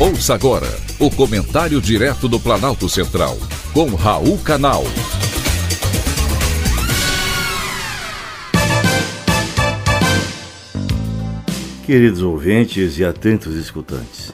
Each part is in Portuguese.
Ouça agora o comentário direto do Planalto Central, com Raul Canal. Queridos ouvintes e atentos escutantes,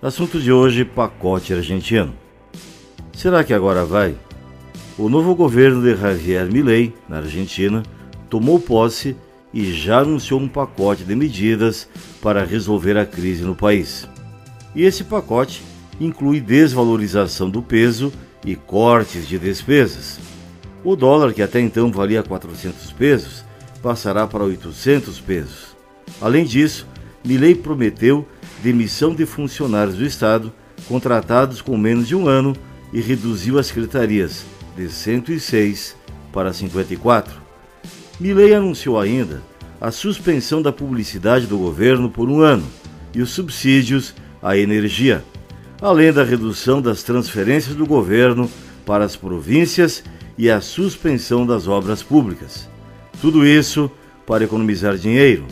assunto de hoje: pacote argentino. Será que agora vai? O novo governo de Javier Milei, na Argentina, tomou posse e já anunciou um pacote de medidas para resolver a crise no país. E esse pacote inclui desvalorização do peso e cortes de despesas. O dólar, que até então valia 400 pesos, passará para 800 pesos. Além disso, Milei prometeu demissão de funcionários do Estado contratados com menos de um ano e reduziu as secretarias de 106 para 54. Milei anunciou ainda a suspensão da publicidade do governo por um ano e os subsídios a energia, além da redução das transferências do governo para as províncias e a suspensão das obras públicas. Tudo isso para economizar dinheiro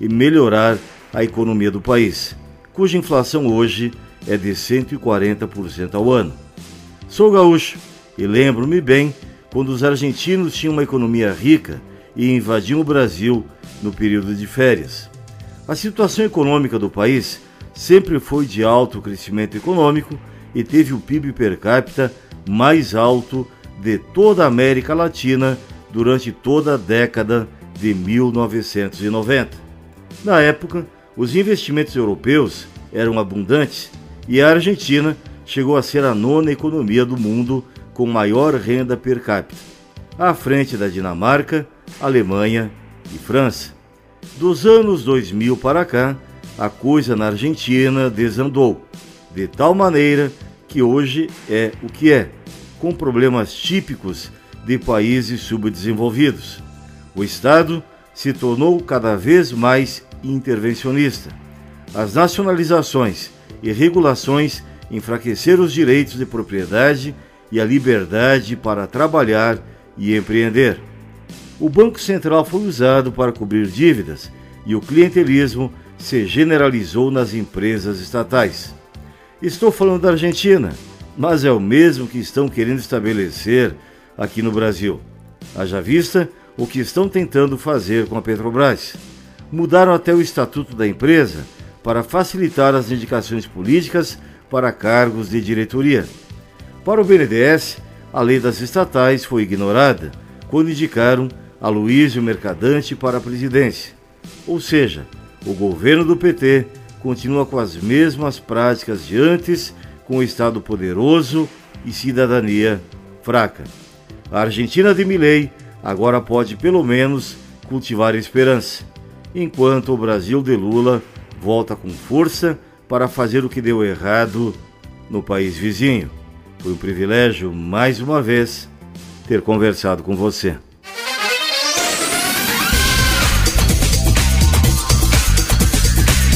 e melhorar a economia do país, cuja inflação hoje é de 140% ao ano. Sou gaúcho e lembro-me bem quando os argentinos tinham uma economia rica e invadiam o Brasil no período de férias. A situação econômica do país sempre foi de alto crescimento econômico e teve o PIB per capita mais alto de toda a América Latina durante toda a década de 1990. Na época, os investimentos europeus eram abundantes e a Argentina chegou a ser a nona economia do mundo com maior renda per capita, à frente da Dinamarca, Alemanha e França. Dos anos 2000 para cá, a coisa na Argentina desandou, de tal maneira que hoje é o que é, com problemas típicos de países subdesenvolvidos. O Estado se tornou cada vez mais intervencionista. As nacionalizações e regulações enfraqueceram os direitos de propriedade e a liberdade para trabalhar e empreender. O Banco Central foi usado para cobrir dívidas e o clientelismo se generalizou nas empresas estatais. Estou falando da Argentina, mas é o mesmo que estão querendo estabelecer aqui no Brasil. Haja vista o que estão tentando fazer com a Petrobras. Mudaram até o estatuto da empresa para facilitar as indicações políticas para cargos de diretoria. Para o BNDES, a lei das estatais foi ignorada quando indicaram Aloysio Mercadante para a presidência. Ou seja, o governo do PT continua com as mesmas práticas de antes, com o Estado poderoso e cidadania fraca. A Argentina de Milei agora pode pelo menos cultivar esperança, enquanto o Brasil de Lula volta com força para fazer o que deu errado no país vizinho. Foi um privilégio, mais uma vez, ter conversado com você.